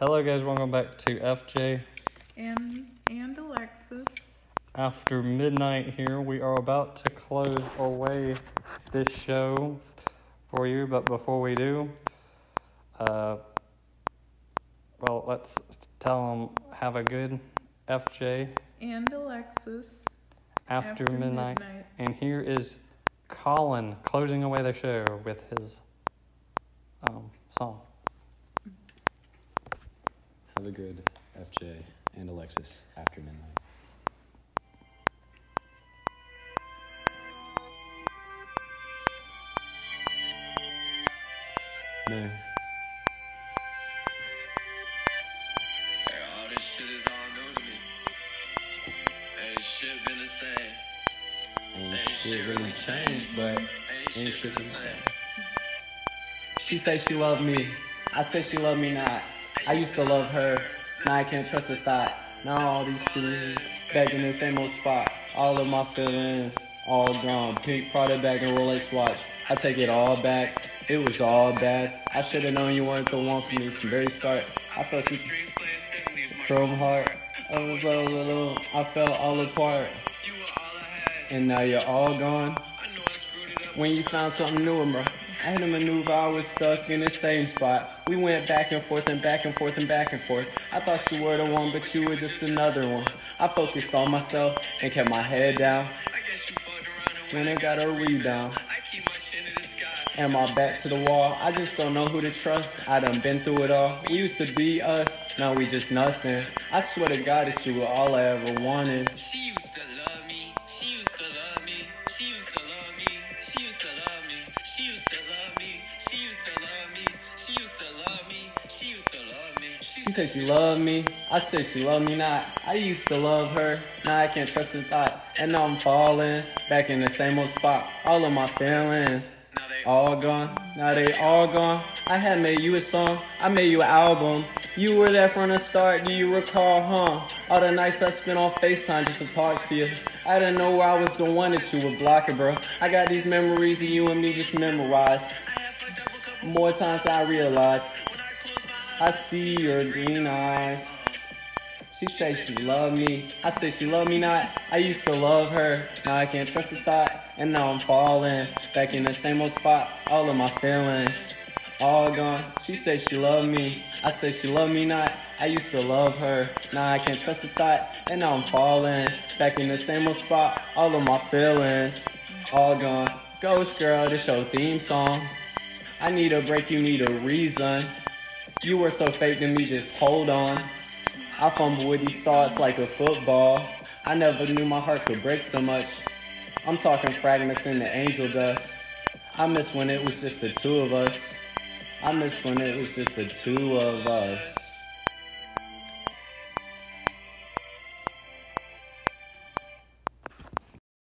Hello, guys. Welcome back to FJ. and and Alexis. After midnight here, we are about to close away this show for you. But before we do, uh, well, let's tell them have a good FJ and Alexis after, midnight. And here is Colin closing away the show with his um, song. A good FJ and Alexis after midnight. This shit been the same. ain't shit really changed, but Ain't shit been the same. She say she love me. I say she love me not. I used to love her. Now I can't trust a thought. Now all these feelings back in the same old spot. All of my feelings all gone. Pink Prada bag and Rolex watch. I take it all back. It was all bad. I should have known you weren't the one for me from very start. I felt you chrome heart. I was a little. I felt all apart. And now you're all gone. When you found something new, bro. I had to maneuver, I was stuck in the same spot. We went back and forth and back and forth and back and forth. I thought you were the one, but you were just another one. I focused on myself and kept my head down. I When it got a rebound I and my back to the wall, I just don't know who to trust. I done been through it all. We used to be us, now we just nothing. I swear to God that you were all I ever wanted. She said she loved me. I said she loved me not. I used to love her. Now I can't trust the thought. And now I'm falling back in the same old spot. All of my feelings all gone. Now they all gone. I had made you a song. I made you an album. You were there from the start. Do you recall, huh? All the nights I spent on FaceTime just to talk to you. I didn't know I was the one that you would block it, bro. I got these memories of you and me just memorized. A More times than I realized. I see your green eyes. She say she love me. I say she love me not. I used to love her. Now I can't trust the thought. And now I'm falling back in the same old spot. All of my feelings all gone. She say she love me. I say she love me not. I used to love her. Now I can't trust the thought. And now I'm falling back in the same old spot. All of my feelings all gone. Ghost girl, this your theme song. I need a break, you need a reason. You were so fake to me, just hold on. I fumble with these thoughts like a football. I never knew my heart could break so much. I'm talking fragments in the angel dust. I miss when it was just the two of us. I miss when it was just the two of us.